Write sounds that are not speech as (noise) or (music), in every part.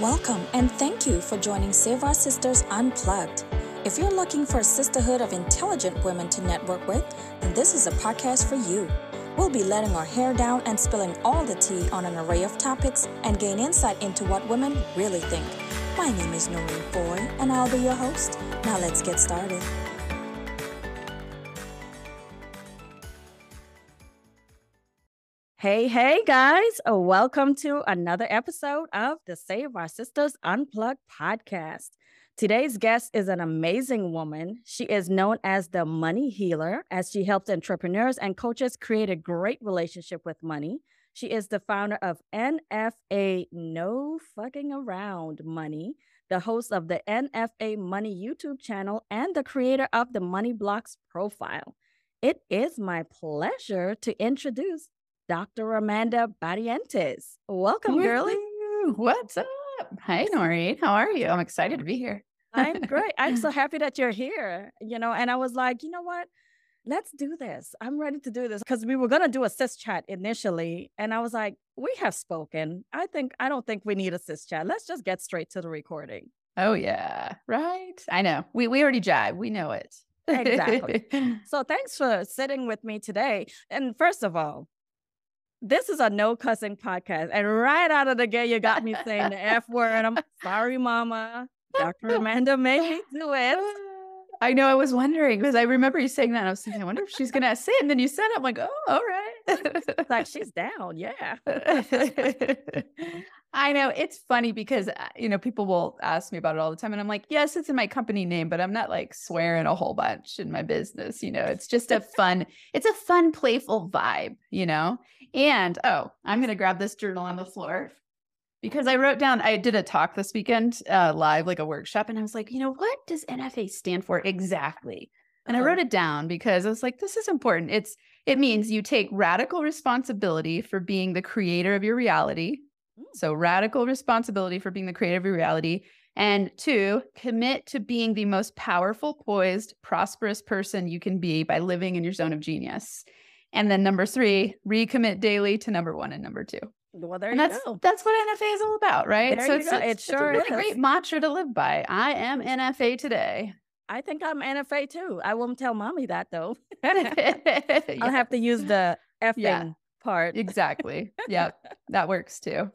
Welcome and thank you for joining Save Our Sisters Unplugged. If you're looking for a sisterhood of intelligent women to network with, then this is a podcast for you. We'll be letting our hair down and spilling all the tea on an array of topics and gain insight into what women really think. My name is Noreen Foy, and I'll be your host. Now let's get started. Hey, hey, guys. Uh, welcome to another episode of the Save Our Sisters Unplugged podcast. Today's guest is an amazing woman. She is known as the money healer, as she helps entrepreneurs and coaches create a great relationship with money. She is the founder of NFA No Fucking Around Money, the host of the NFA Money YouTube channel, and the creator of the Money Blocks profile. It is my pleasure to introduce Dr. Amanda Barrientos. Welcome, girlie. What's up? Hi, Noreen. How are you? I'm excited to be here. I'm (laughs) great. I'm so happy that you're here. You know, and I was like, you know what? Let's do this. I'm ready to do this because we were going to do a sis chat initially. And I was like, we have spoken. I think, I don't think we need a sis chat. Let's just get straight to the recording. Oh, yeah. Right. I know. We, we already jive. We know it. exactly. (laughs) So thanks for sitting with me today. And first of all, this is a no cussing podcast. And right out of the gate, you got me saying the F word. I'm sorry, mama. Dr. Amanda made me do it. (laughs) I know. I was wondering because I remember you saying that. I was thinking, I wonder if she's going to say it. And then you said it. I'm like, oh, all right. like she's down. Yeah. (laughs) I know. It's funny because, uh, you know, people will ask me about it all the time. And I'm like, yes, it's in my company name, but I'm not like swearing a whole bunch in my business. You know, it's just a fun, it's a fun, playful vibe, you know? And oh, I'm going to grab this journal on the floor because I wrote down, I did a talk this weekend uh, live, like a workshop, and I was like, you know, what does NFA stand for exactly? And I uh-huh. wrote it down because I was like, this is important. It's it means you take radical responsibility for being the creator of your reality. Mm. So radical responsibility for being the creator of your reality. And two, commit to being the most powerful, poised, prosperous person you can be by living in your zone of genius. And then number three, recommit daily to number one and number two. Well, there and you that's, go. That's what NFA is all about, right? There so you it's, go. it's, it sure it's a really great mantra to live by. I am NFA today. I think I'm NFA too. I won't tell mommy that though. (laughs) yeah. I'll have to use the (laughs) effing Yeah. part. Exactly. Yep. (laughs) That works too.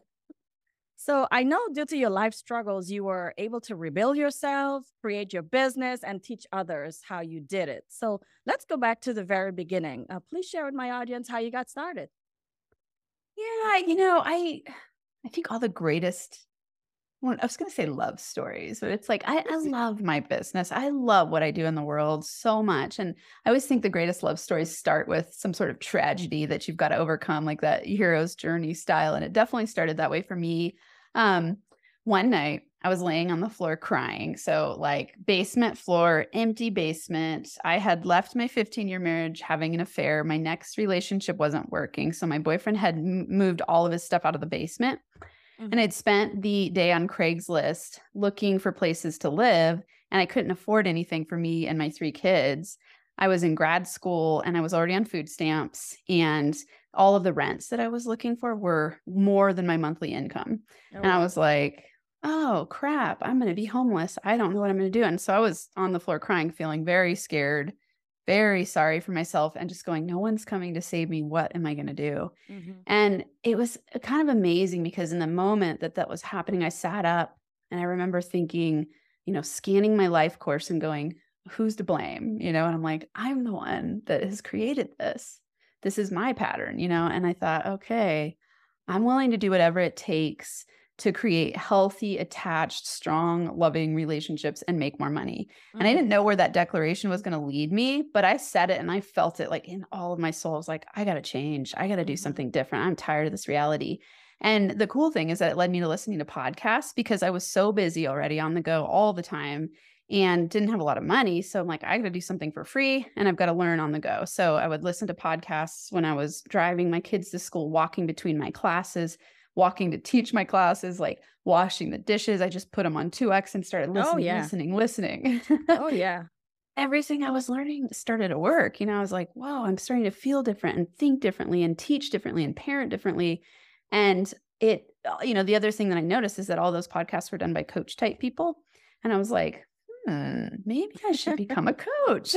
So I know due to your life struggles, you were able to rebuild yourself, create your business, and teach others how you did it. So let's go back to the very beginning. Uh, please share with my audience how you got started. Yeah, you know, I I think all the greatest well, I was going to say love stories, but it's like I, I love my business. I love what I do in the world so much. And I always think the greatest love stories start with some sort of tragedy that you've got to overcome, like that hero's journey style. And it definitely started that way for me. Um, one night I was laying on the floor crying. So, like, basement floor, empty basement. I had left my 15 year marriage having an affair. My next relationship wasn't working. So, my boyfriend had m- moved all of his stuff out of the basement. And mm-hmm. I'd spent the day on Craigslist looking for places to live, and I couldn't afford anything for me and my three kids. I was in grad school and I was already on food stamps, and all of the rents that I was looking for were more than my monthly income. Oh, And I was like, oh crap, I'm going to be homeless. I don't know what I'm going to do. And so I was on the floor crying, feeling very scared, very sorry for myself, and just going, no one's coming to save me. What am I going to do? Mhm. And it was uh, kind of amazing because in the moment that that was happening, I sat up and I remember thinking, you know, scanning my life course and going, who's to blame? You know, and I'm like, I'm the one that has created this. This is my pattern, you know? And I thought, okay, I'm willing to do whatever it takes to create healthy, attached, strong, loving relationships and make more money. And I Mhm. didn't know where that declaration was going to lead me, but I said it and I felt it like in all of my soul. I was like, I got to change. I got to do Mhm. something different. I'm tired of this reality. And the cool thing is that it led me to listening to podcasts because I was so busy already on the go all the time and didn't have a lot of money. So I'm like, I got to do something for free and I've got to learn on the go. So I would listen to podcasts when I was driving my kids to school, walking between my classes, walking to teach my classes, like washing the dishes. I just put them on 2x and started listening, yeah. listening, listening. Oh, (laughs) yeah. Everything I was learning started to work. You know, I was like, whoa, I'm starting to feel different and think differently and teach differently and parent differently. And it uh, you know, the other thing that I noticed is that all those podcasts were done by coach type people. And I was like, hmm, maybe I should become a (laughs) coach.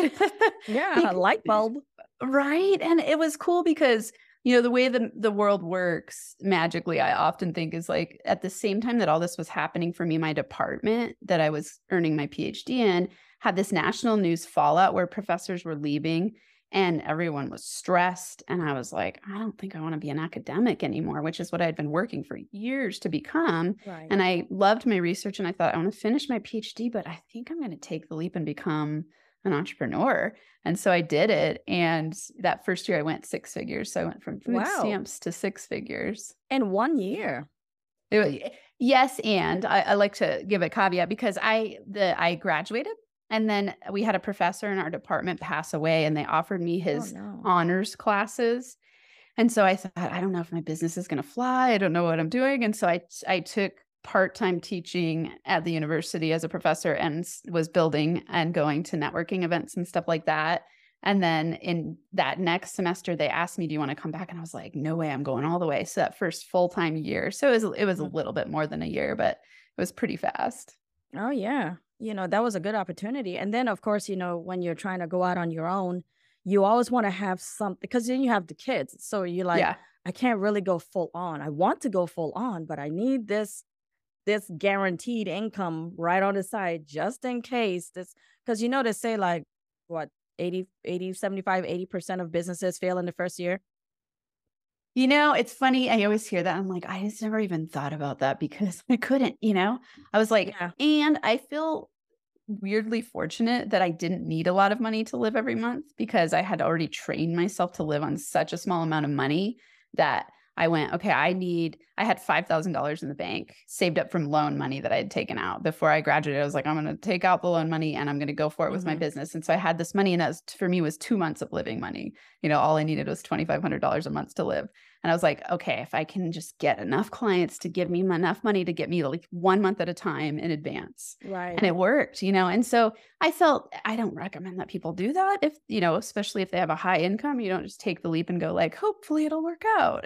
yeah, (laughs) a light bulb. Right. And it was cool because, you know, the way the, the world works magically, I often think is like at the same time that all this was happening for me, my department that I was earning my PhD in had this national news fallout where professors were leaving and everyone was stressed and i was like i don't think i want to be an academic anymore which is what i had been working for years to become right. and i loved my research and i thought i want to finish my phd but i think i'm going to take the leap and become an entrepreneur and so i did it and that first year i went six figures so i went from food wow. stamps to six figures in one year it, yes and I, I like to give a caveat because i the i graduated and then we had a professor in our department pass away, and they offered me oh, his oh, no. honors classes. And so I thought, I don't know if my business is going to fly. I don't know what I'm doing. And so I I took part-time teaching at the university as a professor and was building and going to networking events and stuff like that. And then in that next semester, they asked me, "Do you want to come back?" And I was like, "No way, I'm going all the way." So that first full time year, so it was it was a mm-hmm. little bit more than a year, but it was pretty fast. Oh yeah, you know, that was a good opportunity. And then, of course, you know, when you're trying to go out on your own, you always want to have something because then you have the kids. So you're like, yeah. I can't really go full on. I want to go full on, but I need this this guaranteed income right on the side just in case this because you know they say like what 80 80 75 80% of businesses fail in the first year you know, it's funny. I always hear that. I'm like, I just never even thought about that because (laughs) I couldn't, you know, I was like, yeah. and I feel weirdly fortunate that I didn't need a lot of money to live every month because I had already trained myself to live on such a small amount of money that I went, okay, I need, I had $5,000 in the bank saved up from loan money that I had taken out before I graduated. I was like, I'm going to take out the loan money and I'm going to go for it with mm-hmm. my business. And so I had this money and that was, for me was two months of living money. You know, all I needed was $2,500 a month to live. And I was like, okay, if I can just get enough clients to give me enough money to get me like one month at a time in advance. Right. And it worked, you know. And so I felt I don't recommend that people do that if, you know, especially if they have a high income, you don't just take the leap and go like, hopefully it'll work out.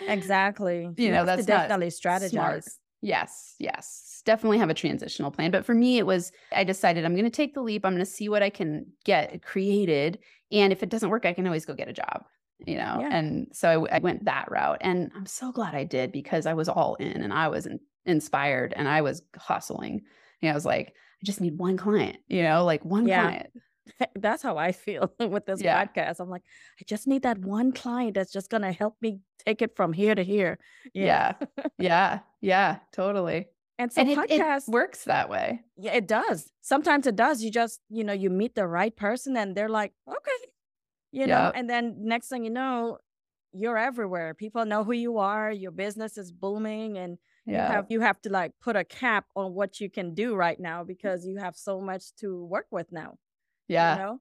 exactly. You, (laughs) you know, that's definitely strategize. Smart. Yes, yes. Definitely have a transitional plan. But for me, it was I decided I'm going to take the leap. I'm going to see what I can get created. And if it doesn't work, I can always go get a job you know yeah. and so I, I, went that route and i'm so glad i did because i was all in and i was in, inspired and i was hustling. You know i was like i just need one client you know like one yeah. client. (laughs) That's how i feel (laughs) with this yeah. podcast. I'm like i just need that one client that's just going to help me take it from here to here yeah. Yeah. Yeah. Totally. And so and podcast it, it works that way. Yeah it does. Sometimes it does. You just you know you meet the right person and they're like okay you know, and then next thing you know, you're everywhere. People know who you are, your business is booming and yeah. you have you have to like put a cap on what you can do right now mm. because you have so much to work with now. Yeah. You know?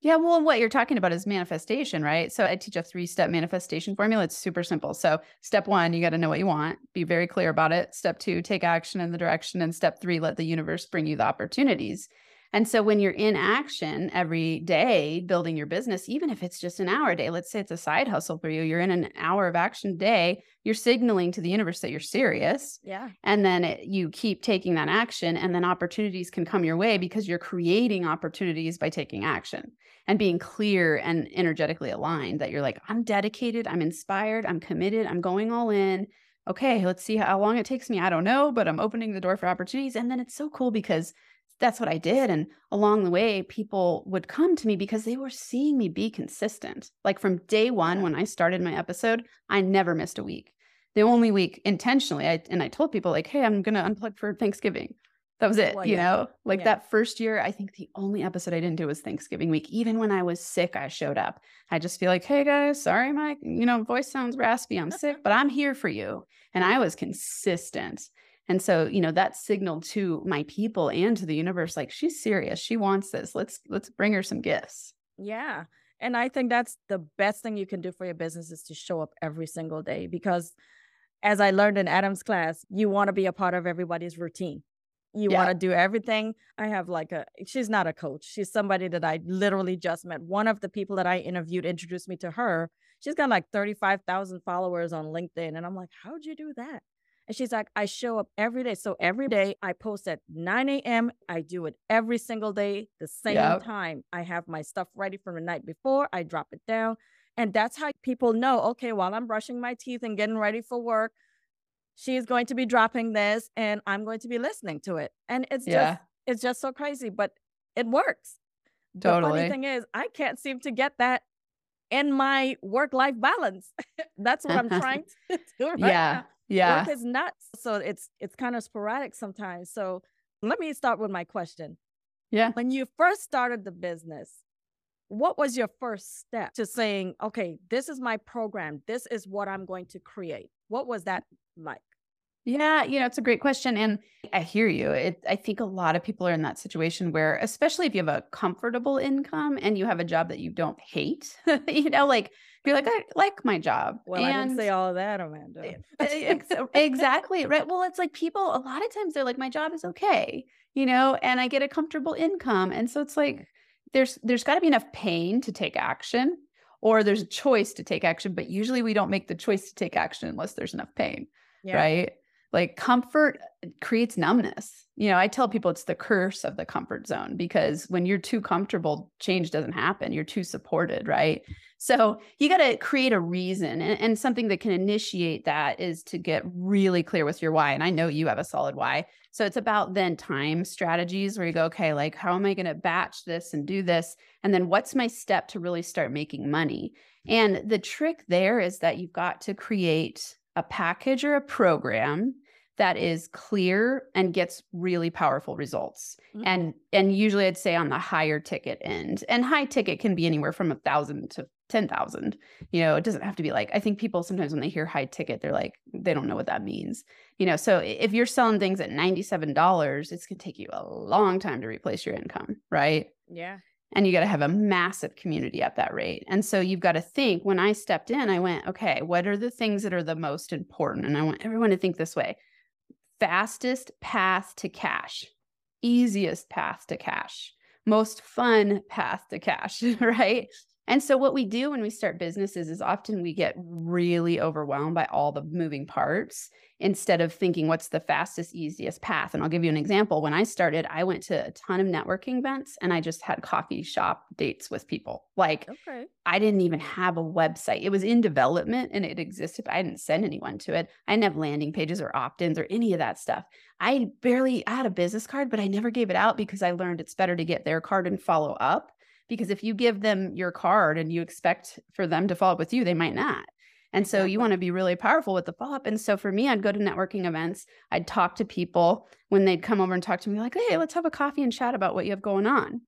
Yeah, well, what you're talking about is manifestation, right? So I teach a three step manifestation formula. It's super simple. So, step one, you got to know what you want, be very clear about it. Step two, take action in the direction. And step three, let the universe bring you the opportunities. And so when you're in action every day building your business, even if it's just an hour a day, let's say it's a side hustle for you, you're in an hour of action a day, you're signaling to the universe that you're serious. Yeah. And then it, you keep taking that action, and then opportunities can come your way because you're creating opportunities by taking action and being clear and energetically aligned that you're like, I'm dedicated, I'm inspired, I'm committed, I'm going all in okay, let's see how long it takes me. I don't know, but I'm opening the door for opportunities. And then it's so cool because that's what I did. And along the way, people would come to me because they were seeing me be consistent. Like from day one, when I started my episode, I never missed a week. The only week intentionally, I, and I told people, like, hey, I'm going to unplug for Thanksgiving. That was it, well, you yeah. know? Like yeah. that first year, I think the only episode I didn't do was Thanksgiving week. Even when I was sick, I showed up. I just feel like, hey guys, sorry, my, you know, voice sounds raspy. I'm sick, (laughs) but I'm here for you. And I was consistent. And so, you know, that signaled to my people and to the universe like she's serious. She wants this. Let's let's bring her some gifts. Yeah. And I think that's the best thing you can do for your business is to show up every single day because as I learned in Adam's class, you want to be a part of everybody's routine. You yeah. want to do everything. I have like a, she's not a coach. She's somebody that I literally just met. One of the people that I interviewed introduced me to her. She's got like 35,000 followers on LinkedIn. And I'm like, how'd you do that? And she's like, I show up every day. So every day I post at 9 a.m. I do it every single day, the same yep. time. I have my stuff ready from the night before. I drop it down. And that's how people know, okay, while I'm brushing my teeth and getting ready for work, she's going to be dropping this and I'm going to be listening to it. And it's yeah. just it's just so crazy, but it works. Totally. The funny thing is, I can't seem to get that in my work life balance. (laughs) That's what I'm (laughs) trying (laughs) to do. Right yeah. Now. Yeah. Work is nuts. So it's it's kind of sporadic sometimes. So let me start with my question. Yeah. When you first started the business, what was your first step to saying, okay, this is my program. This is what I'm going to create? What was that like? Yeah, you know, it's a great question. And I hear you. It, I think a lot of people are in that situation where, especially if you have a comfortable income and you have a job that you don't hate, (laughs) you know, like you're like, I like my job. Well, and, I didn't say all of that, Amanda. (laughs) exactly. Right. Well, it's like people, a lot of times they're like, my job is okay, you know, and I get a comfortable income. And so it's like, there's, there's got to be enough pain to take action or there's a choice to take action, but usually we don't make the choice to take action unless there's enough pain. Yeah. Right like comfort creates numbness. You know, I tell people it's the curse of the comfort zone because when you're too comfortable, change doesn't happen. You're too supported, right? So you got to create a reason and, and, something that can initiate that is to get really clear with your why. And I know you have a solid why. So it's about then time strategies where you go, okay, like how am I going to batch this and do this? And then what's my step to really start making money? And the trick there is that you've got to create a package or a program that is clear and gets really powerful results mm-hmm. and and usually i'd say on the higher ticket end and high ticket can be anywhere from a thousand to 10,000 you know it doesn't have to be like i think people sometimes when they hear high ticket they're like they don't know what that means you know so if you're selling things at $97 it's going to take you a long time to replace your income right yeah and you got to have a massive community at that rate. And so you've got to think when I stepped in, I went, okay, what are the things that are the most important? And I want everyone to think this way fastest path to cash, easiest path to cash, most fun path to cash, (laughs) right? And so what we do when we start businesses is often we get really overwhelmed by all the moving parts instead of thinking what's the fastest easiest path. And I'll give you an example. When I started, I went to a ton of networking events and I just had coffee shop dates with people. Like okay. I didn't even have a website. It was in development and it existed, but I didn't send anyone to it. I didn't have landing pages or opt-ins or any of that stuff. I barely I had a business card, but I never gave it out because I learned it's better to get their card and follow up because if you give them your card and you expect for them to follow up with you, they might not. And so you want to be really powerful with the follow up. And so for me, I'd go to networking events, I'd talk to people when they'd come over and talk to me, like, hey, let's have a coffee and chat about what you have going on.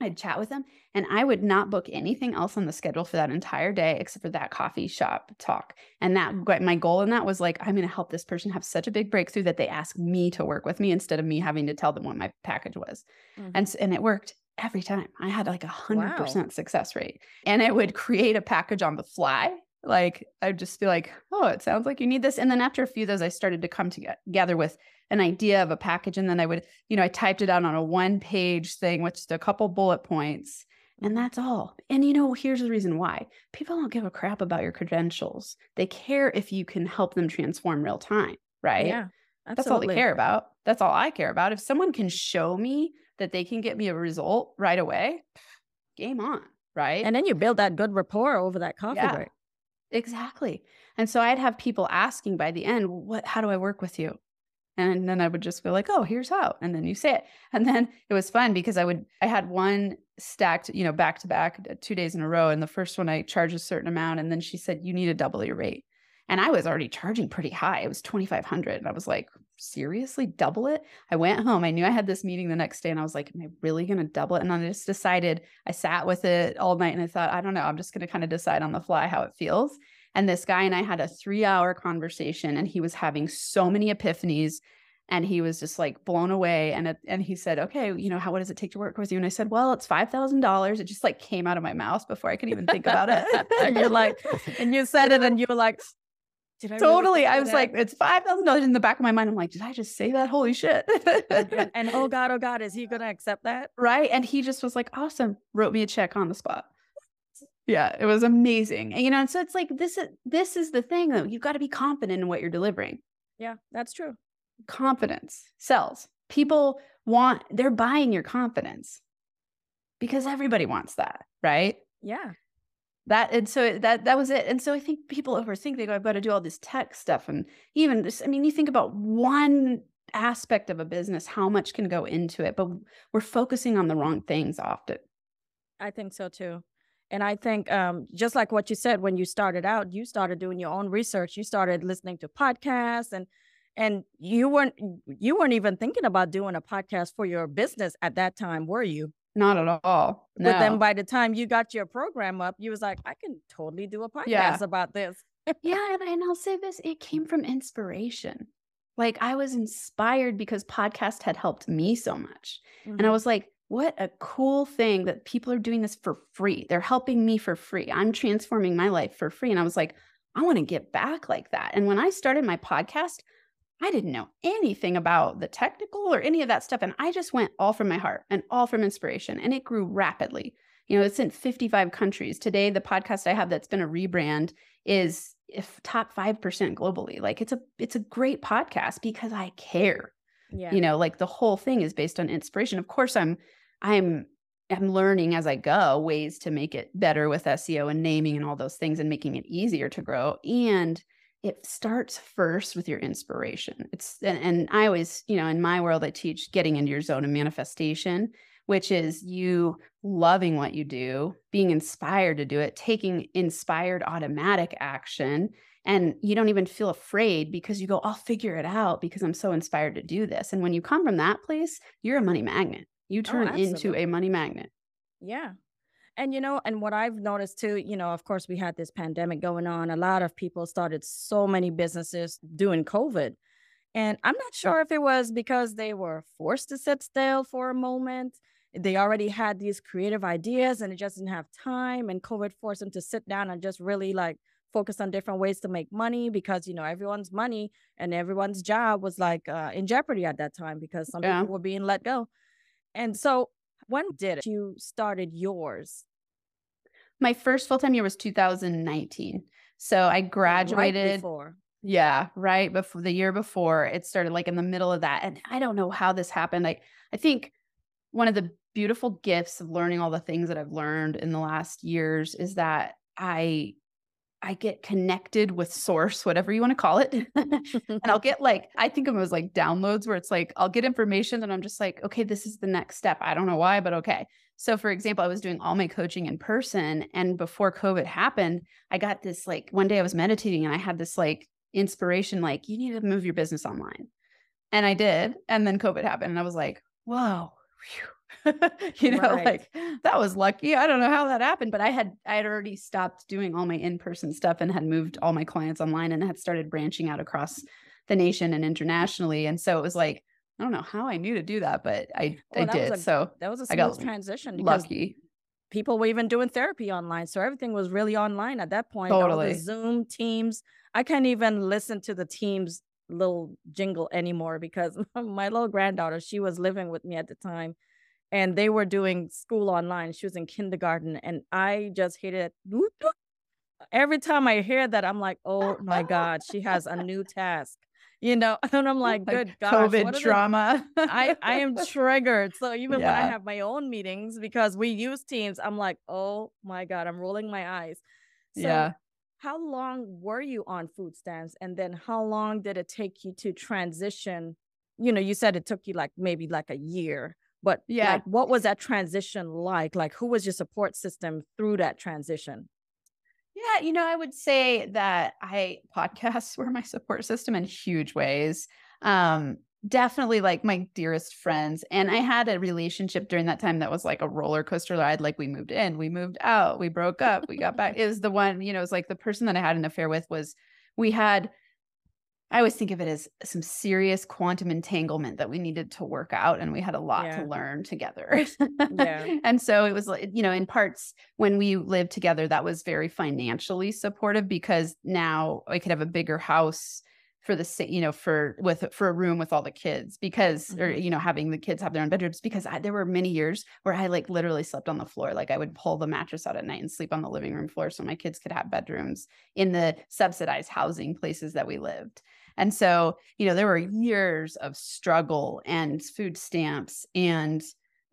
I'd chat with them and I would not book anything else on the schedule for that entire day except for that coffee shop talk. And that my goal in that was like, I'm going to help this person have such a big breakthrough that they ask me to work with me instead of me having to tell them what my package was. Mm-hmm. And, and it worked every time. I had like a hundred percent success rate and it would create a package on the fly. Like I'd just be like, oh, it sounds like you need this. And then after a few of those, I started to come together with an idea of a package. And then I would, you know, I typed it out on a one page thing with just a couple bullet points. And that's all. And you know, here's the reason why people don't give a crap about your credentials. They care if you can help them transform real time, right? Yeah. Absolutely. That's all they care about. That's all I care about. If someone can show me that they can get me a result right away, game on, right? And then you build that good rapport over that coffee yeah, break. Exactly. And so I'd have people asking by the end, what how do I work with you? And then I would just be like, oh, here's how. And then you say it. And then it was fun because I would, I had one stacked, you know, back to back, uh, two days in a row. And the first one I charged a certain amount. And then she said, you need to double your rate. And I was already charging pretty high. It was 2,500. And I was like, seriously, double it? I went home. I knew I had this meeting the next day and I was like, am I really going to double it? And I just decided, I sat with it all night and I thought, I don't know, I'm just going to kind of decide on the fly how it feels. And this guy and I had a three hour conversation and he was having so many epiphanies and he was just like blown away and and he said okay you know how what does it take to work with you and i said well it's $5000 it just like came out of my mouth before i could even think about it (laughs) and you're like and you said it and you were like totally. I was that? like, it's five thousand dollars in the back of my mind. I'm like, did I just say that? Holy shit! (laughs) and, oh god, oh god, is he going to accept that? Right? And he just was like, awesome. Wrote me a check on the spot. Yeah, it was amazing. And, you know, and so it's like this is this is the thing though. You've got to be confident in what you're delivering. Yeah, that's true. Confidence sells. People want, they're buying your confidence because everybody wants that, right? Yeah. That and so that that was it. And so I think people overthink they go, I've got to do all this tech stuff. And even this, I mean, you think about one aspect of a business, how much can go into it, but we're focusing on the wrong things often. I think so too. And I think um, just like what you said when you started out, you started doing your own research. You started listening to podcasts and and you weren't you weren't even thinking about doing a podcast for your business at that time, were you? Not at all. No. But then by the time you got your program up, you was like, I can totally do a podcast yeah. about this. yeah, (laughs) and, and I'll say this, it came from inspiration. Like I was inspired because podcast had helped me so much. Mm-hmm. And I mm-hmm. was like, what a cool thing that people are doing this for free. They're helping me for free. I'm transforming my life for free. And I was like, I want to get back like that. And when I started my podcast, I didn't know anything about the technical or any of that stuff. And I just went all from my heart and all from inspiration. And it grew rapidly. You know, it's in 55 countries. Today, the podcast I have that's been a rebrand is if top 5% globally. Like it's a it's a great podcast because I care. Yeah. You know, like the whole thing is based on inspiration. Of course, I'm I'm I'm learning as I go ways to make it better with SEO and naming and all those things and making it easier to grow. And it starts first with your inspiration. It's and, and I always, you know, in my world, I teach getting into your zone of manifestation, which is you loving what you do, being inspired to do it, taking inspired automatic action. And you don't even feel afraid because you go, I'll figure it out because I'm so inspired to do this. And when you come from that place, you're a money magnet. You oh, turn oh, into a money magnet. Yeah. And you know, and what I've noticed too, you know, of course, we had this pandemic going on. A lot of people started so many businesses doing COVID. And I'm not sure if it was because they were forced to sit still for a moment. They already had these creative ideas and it just didn't have time. And COVID forced them to sit down and just really like focus on different ways to make money because, you know, everyone's money and everyone's job was like uh, in jeopardy at that time because some yeah. people were being let go. And so when did you started yours? My first full time year was 2019. So I graduated right before. Yeah, right before the year before it started like in the middle of that. And I don't know how this happened. I I think one of the beautiful gifts of learning all the things that I've learned in the last years is that I I get connected with source, whatever you want to call it. (laughs) and I'll get like, I think of them as like downloads where it's like, I'll get information and I'm just like, okay, this is the next step. I don't know why, but okay. So, for example, I was doing all my coaching in person. And before COVID happened, I got this like one day I was meditating and I had this like inspiration, like, you need to move your business online. And I did. And then COVID happened. And I was like, whoa, whew (laughs) you know right. like that was lucky. I don't know how that happened but i had i had already stopped doing all my in-person stuff and had moved all my clients online and had started branching out across the nation and internationally. And so it was like i don't know how i knew to do that but i well, i did. a, so that was a smooth transition lucky. people were even doing therapy online so everything was really online at that point. Totally. zoom teams i can't even listen to the teams little jingle anymore because (laughs) my little granddaughter she was living with me at the time and they were doing school online. She was in kindergarten, and I just hated it. Every time I hear that, I'm like, oh my God, she has a new (laughs) task. You know, (laughs) and I'm oh like, good like gosh, COVID drama. I, I am (laughs) triggered. So even yeah. when I have my own meetings, because we use Teams, I'm like, oh my God, I'm rolling my eyes. So yeah. How long were you on food stamps? And then how long did it take you to transition? You know, you said it took you like maybe like a year but yeah, like, what was that transition like? Like, who was your support system through that transition? Yeah, you know, I would say that I (laughs) podcasts were my support system in huge ways. Um, definitely like my dearest friends. And I had a relationship during that time that was like a roller coaster ride. Like we moved in, we moved out, we broke up, we got back. It was the one, you know, it was like the person that I had an affair with was we had I always think of it as some serious quantum entanglement that we needed to work out and we had a lot yeah. to learn together. yeah. (laughs) And so it was like, you know, in parts when we lived together, that was very financially supportive because now I could have a bigger house for the you know for with for a room with all the kids because mm-hmm. or you know having the kids have their own bedrooms because I, there were many years where I like literally slept on the floor like I would pull the mattress out at night and sleep on the living room floor so my kids could have bedrooms in the subsidized housing places that we lived And so, you know, there were years of struggle and food stamps and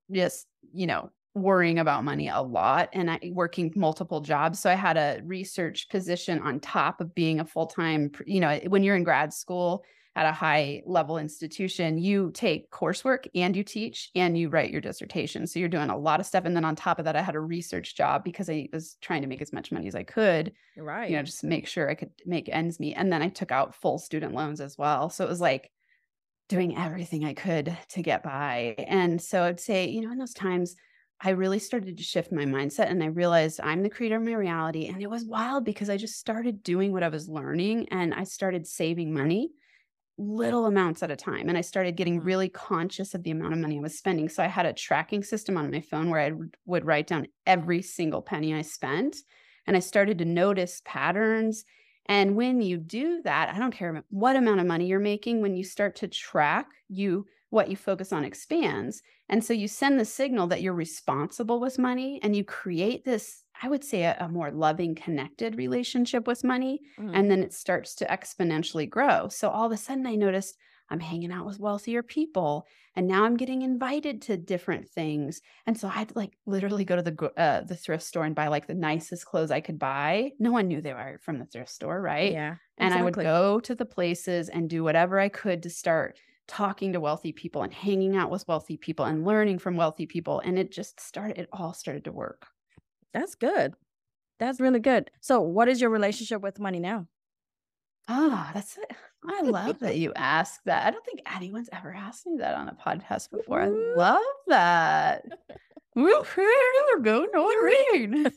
just, you know, worrying about money a lot and I working multiple jobs. So I had a research position on top of being a full-time, you know, when you're in grad school at a high level institution, you take coursework and you teach and you write your dissertation. So you're doing a lot of stuff. And then on top of that, I had a research job because I was trying to make as much money as I could. Right. You know, just make sure I could make ends meet. And then I took out full student loans as well. So it was like doing everything I could to get by. And so I'd say, you know, in those times, I really started to shift my mindset and I realized I'm the creator of my reality. And it was wild because I just started doing what I was learning and I started saving money little amounts at a time. And I started getting Mm. really conscious of the amount of money I was spending. So I had a tracking system on my phone where I would- would write down every single penny I spent. And I started to notice patterns. And when you do that, I don't care what amount of money you're making, when you start to track, you what you focus on expands. And so you send the signal that you're responsible with money and you create this, I would say, a, a more loving, connected relationship with money. Mm. And then it starts to exponentially grow. So all of a sudden, I noticed I'm hanging out with wealthier people. And now I'm getting invited to different things. And so I'd like literally go to the uh, the thrift store and buy like the nicest clothes I could buy. No one knew they were from the thrift store, right? yeah. and I would go to the places and do whatever I could to start talking to wealthy people and hanging out with wealthy people and learning from wealthy people. And it just started, it all started to work. That's good. That's really good. So, what is your relationship with money now? Ah, that's it. I love that you asked that. I don't think anyone's ever asked me that on a podcast before. I love that. We're (laughs) go Noreen.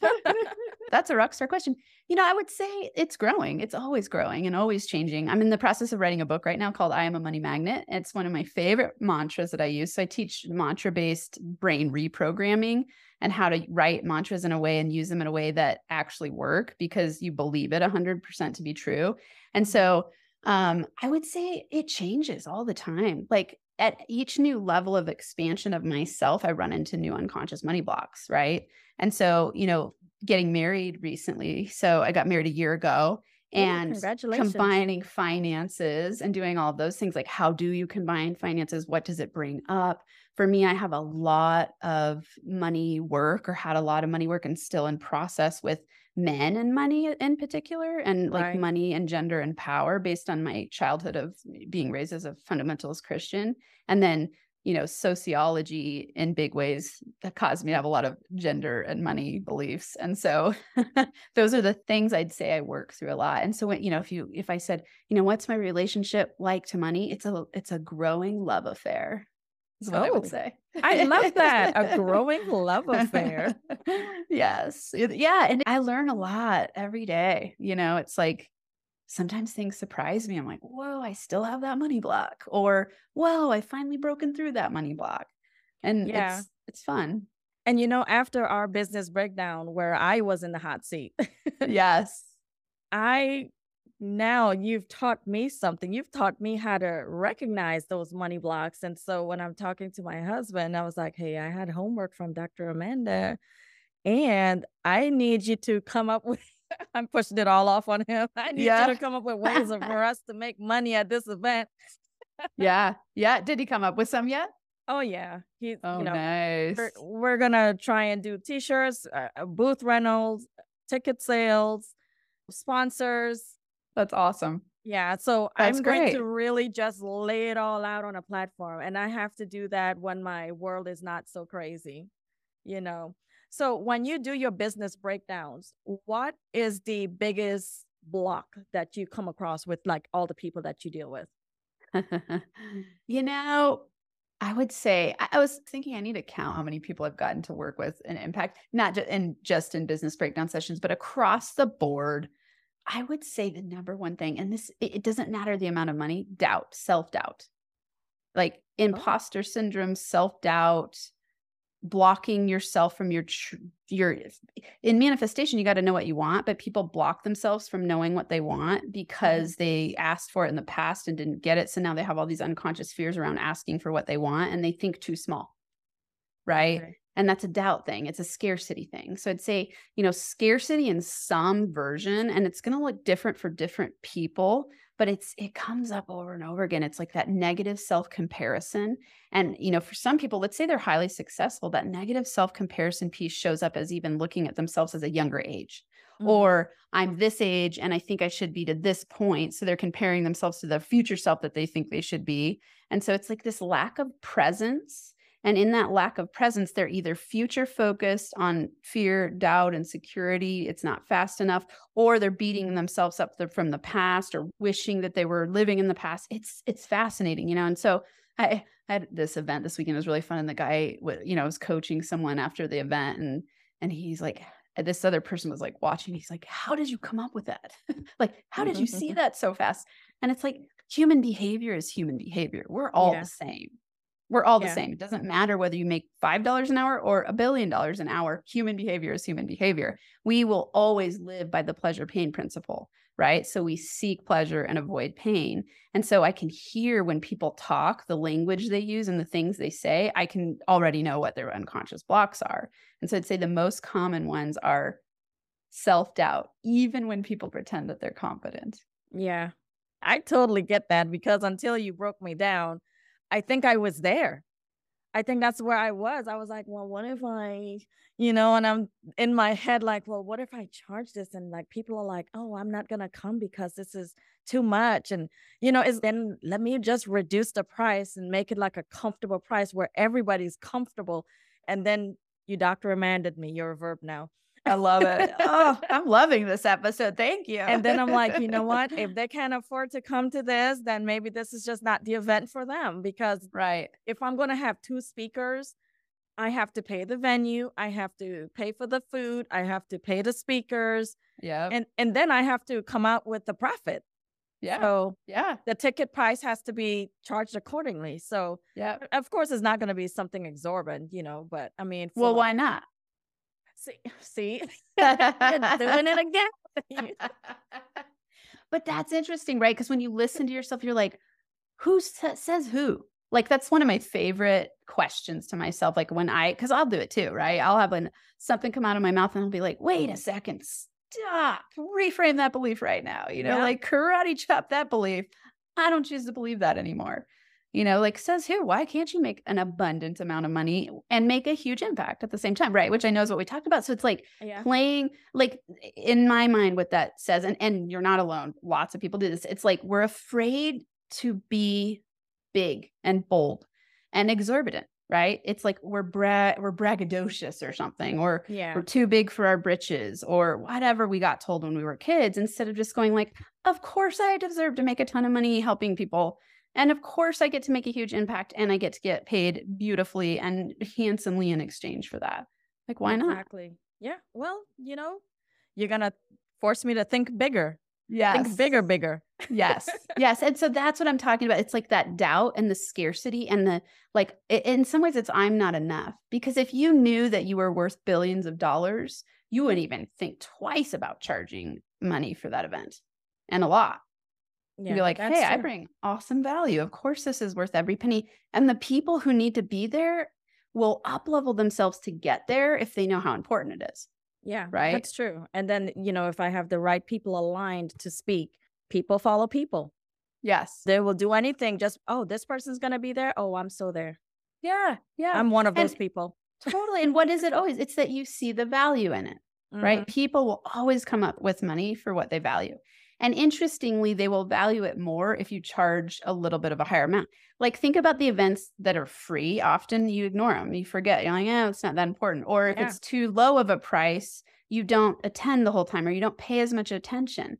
(laughs) That's a rock star question. You know, I would say it's growing. It's always growing and always changing. I'm in the process of writing a book right now called I Am a Money Magnet. It's one of my favorite mantras that I use. So I teach mantra based brain reprogramming and how to write mantras in a way and use them in a way that actually work because you believe it 100% to be true. And so um, I would say it changes all the time. Like at each new level of expansion of myself, I run into new unconscious money blocks, right? And so, you know, getting married recently. So I got married a year ago and combining finances and doing all those things. Like, how do you combine finances? What does it bring up? For me, I have a lot of money work or had a lot of money work and still in process with men and money in particular, and like Right. money and gender and power based on my childhood of being raised as a fundamentalist Christian. And then you know, sociology in big ways that caused me to have a lot of gender and money beliefs. And so (laughs) those are the things I'd say I work through a lot. And so when, you know, if you if I said, you know, what's my relationship like to money? It's a it's a growing love affair. Is what I Oh, would say. I love that. A growing love affair. (laughs) yes. Yeah. And I learn a lot every day. You know, it's like sometimes things surprise me. I'm like, whoa, I still have that money block. Or, whoa, I finally broken through that money block. And Yeah. it's it's fun. And you know, after our business breakdown where I was in the hot seat, (laughs) yes. I now you've taught me something. You've taught me how to recognize those money blocks. And so when I'm talking to my husband, I was like, hey, I had homework from Dr. Amanda, and I need you to come up with. (laughs) I'm pushing it all off on him. (laughs) I need Yeah. you to come up with ways (laughs) for us to make money at this event. Yeah. Yeah. Did he come up with some yet? Oh yeah, he. Oh, you know, nice. we're, we're gonna try and do t-shirts, uh, uh, booth rentals, ticket sales, sponsors. That's awesome. Yeah, so That's I'm going to really just lay it all out on a platform, and I have to do that when my world is not so crazy, you know. So when you do your business breakdowns, what is the biggest block that you come across with like all the people that you deal with? (laughs) you know, I would say I, I was thinking I need to count how many people I've gotten to work with and impact, not just in just in business breakdown sessions, but across the board. I would say the number one thing, and this it, it doesn't matter the amount of money, doubt, self doubt, like oh. imposter syndrome, self doubt, blocking yourself from your tr- your in manifestation you got to know what you want but people block themselves from knowing what they want because they asked for it in the past and didn't get it so now they have all these unconscious fears around asking for what they want and they think too small right? Okay. And that's a doubt thing it's a scarcity thing so i'd say you know scarcity in some version and it's going to look different for different people but it's it comes up over and over again. It's like that negative self-comparison. And you know, for some people, let's say they're highly successful, that negative self-comparison piece shows up as even looking at themselves as a younger age. Mm-hmm. Or I'm this age and I think I should be to this point. So they're comparing themselves to the future self that they think they should be. And so it's like this lack of presence and in that lack of presence, they're either future focused on fear, doubt, and security. It's not fast enough, or they're beating themselves up from the past or wishing that they were living in the past. It's it's fascinating, you know. And so I, I had this event this weekend. It was really fun, and the guy, you know, was coaching someone after the event, and and he's like, this other person was like watching. He's like, "How did you come up with that? (laughs) like, how did you see mm-hmm. that so fast?" And it's like human behavior is human behavior. We're all yeah. the same. We're all the yeah. same. It doesn't matter whether you make $5 an hour or a billion dollars an hour. Human behavior is human behavior. We will always live by the pleasure pain principle, right? So we seek pleasure and avoid pain. And so I can hear when people talk, the language they use and the things they say, I can already know what their unconscious blocks are. And so I'd say the most common ones are self doubt, even when people pretend that they're confident. Yeah. I totally get that because until you broke me down, I think I was there. I think that's where I was. I was like, well, what if I, you know, and I'm in my head like, well, what if I charge this? And like people are like, oh, I'm not gonna come because this is too much. And you know, is then let me just reduce the price and make it like a comfortable price where everybody's comfortable. And then you Dr. Amanded me, you're a verb now. I love it. oh, (laughs) I'm loving this episode. Thank you. And then I'm like, you know (laughs) what? If they can't afford to come to this, then maybe this is just not the event for them. Because right, if I'm going to have two speakers, I have to pay the venue, I have to pay for the food, I have to pay the speakers. Yeah. And and then I have to come out with the profit. Yeah. So yeah, the ticket price has to be charged accordingly. So yeah, of course, it's not going to be something exorbitant, you know. But I mean, well, why not? See, (laughs) see, (laughs) doing it (laughs) again. but that's interesting, right? Because when you listen to yourself, you're like, who sa- says who? Like that's one of my favorite questions to myself. Like when I, because I'll do it too, right? I'll have when something come out of my mouth and I'll be like, wait a second, stop, reframe that belief right now. You know, yeah. like karate chop that belief. I don't choose to believe that anymore. You know, like says here, why can't you make an abundant amount of money and make a huge impact at the same time? Right. Which I know is what we talked about. So it's like yeah. playing, like in my mind, what that says, and, and you're not alone. Lots of people do this. It's like we're afraid to be big and bold and exorbitant right? It's like we're bra- we're braggadocious or something, or yeah. we're too big for our britches, or whatever we got told when we were kids. Instead of just going like, "Of course, I deserve to make a ton of money helping people," And of course, I get to make a huge impact and I get to get paid beautifully and handsomely in exchange for that. Like, why not? Exactly. Yeah. Well, you know, you're going to force me to think bigger. Yes. Think bigger, bigger. yes. (laughs) Yes. And so that's what I'm talking about. It's like that doubt and the scarcity and the like, in some ways, it's I'm not enough. Because if you knew that you were worth billions of dollars, you wouldn't even think twice about charging money for that event and a lot. Yeah, be like, hey, true. I bring awesome value. Of course, this is worth every penny. And the people who need to be there will up level themselves to get there if they know how important it is. Yeah, right. That's true. And then, you know, if I have the right people aligned to speak, people follow people. Yes. They will do anything. Just, oh, this person's going to be there. Oh, I'm still there. Yeah. Yeah. I'm one of those people. totally. And what is it always? It's that you see the value in it, mm-hmm. right? People will always come up with money for what they value. And interestingly, they will value it more if you charge a little bit of a higher amount. Like, think about the events that are free. Often you ignore them, you forget, you're like, yeah, it's not that important. Or if yeah. it's too low of a price, you don't attend the whole time or you don't pay as much attention.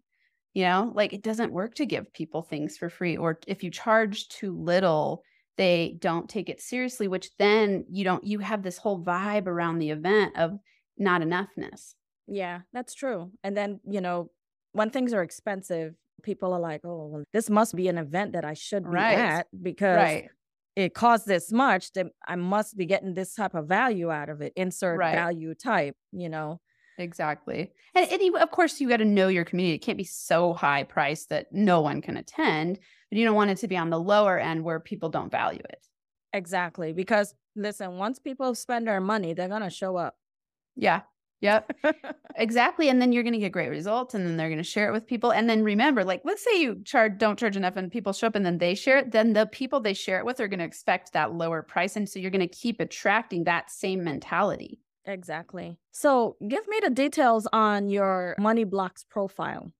You know, like it doesn't work to give people things for free. Or if you charge too little, they don't take it seriously, which then you don't, you have this whole vibe around the event of not enoughness. Yeah, that's true. And then, you know, when things are expensive, people are like, oh, well, this must be an event that I should be right. at because right. it costs this much. Then I must be getting this type of value out of it. Insert right. value type, you know. Exactly. And, and you, of course, you got to know your community. It can't be so high priced that no one can attend, but you don't want it to be on the lower end where people don't value it. Exactly. Because listen, once people spend their money, they're going to show up. Yeah. Yep. (laughs) exactly. And then you're going to get great results and then they're going to share it with people. And then remember, like, let's say you charge, don't charge enough and people show up and then they share it, then the people they share it with are going to expect that lower price. And so you're going to keep attracting that same mentality. Exactly. So give me the details on your Money Blocks profile.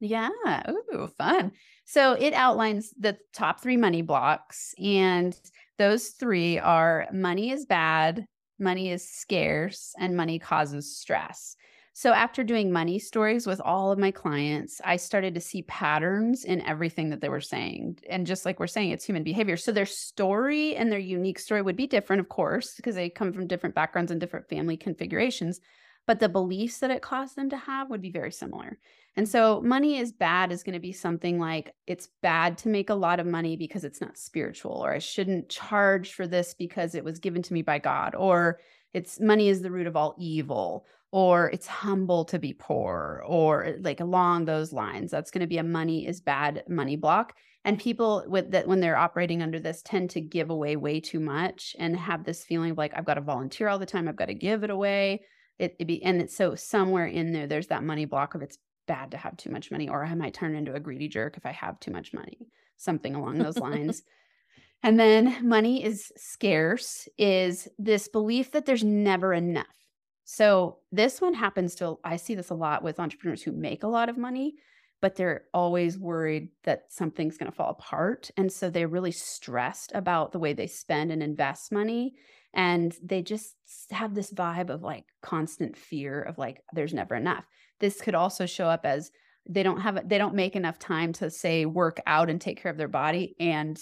Yeah. Ooh, fun. So it outlines the top three money blocks. And those three are money is bad, money is scarce, and money causes stress. So, after doing money stories with all of my clients, I started to see patterns in everything that they were saying. And just like we're saying, it's human behavior. So, their story and their unique story would be different, of course, because they come from different backgrounds and different family configurations. But the beliefs that it caused them to have would be very similar. And so, money is bad is going to be something like it's bad to make a lot of money because it's not spiritual, or I shouldn't charge for this because it was given to me by God, or it's money is the root of all evil, or it's humble to be poor, or like along those lines. That's going to be a money is bad money block. And people with that, when they're operating under this, tend to give away way too much and have this feeling of like, I've got to volunteer all the time, I've got to give it away. It, it be and it's so somewhere in there there's that money block of it's bad to have too much money, or I might turn into a greedy jerk if I have too much money, something along those (laughs) lines. and then money is scarce, is this belief that there's never enough. So this one happens to, I see this a lot with entrepreneurs who make a lot of money, but they're always worried that something's going to fall apart. And so they're really stressed about the way they spend and invest money. And they just have this vibe of like constant fear of like, there's never enough this could also show up as they don't have they don't make enough time to say work out and take care of their body and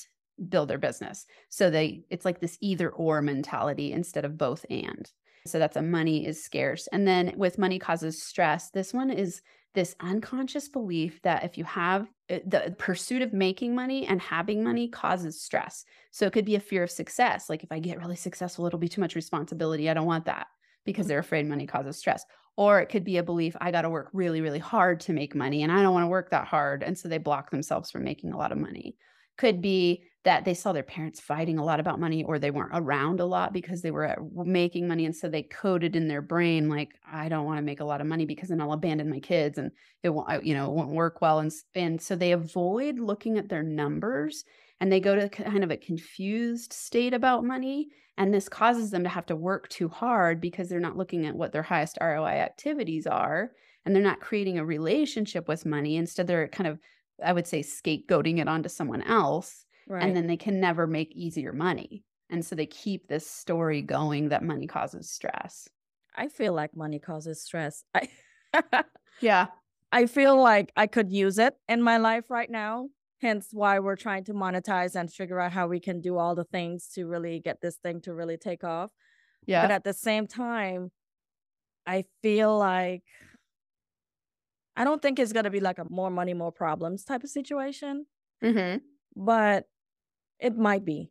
build their business. So they it's like this either or mentality instead of both and. So that's a money is scarce. And then with money causes stress this one is this unconscious belief that if you have eh, the pursuit of making money and having money causes stress. So it could be a fear of success. Like if i get really successful it'll be too much responsibility. I don't want that because they're afraid money causes stress or it could be a belief, I got to work really, really hard to make money and I don't want to work that hard. And so they block themselves from making a lot of money. Could be that they saw their parents fighting a lot about money or they weren't around a lot because they were making money. And so they coded in their brain, like, I don't want to make a lot of money because then I'll abandon my kids and it won't, you know, it won't work well. And, and so they avoid looking at their numbers and they go to kind of a confused state about money and this causes them to have to work too hard because they're not looking at what their highest ROI activities are and they're not creating a relationship with money. Instead, they're kind of, I would say, scapegoating it onto someone else. Right. And then they can never make easier money. And so they keep this story going that money causes stress. I feel like money causes stress. (laughs) I yeah. I feel like I could use it in my life right now hence why we're trying to monetize and figure out how we can do all the things to really get this thing to really take off. Yeah. but at the same time i feel like i don't think it's going to be like a more money more problems type of situation. Mm-hmm. but it might be.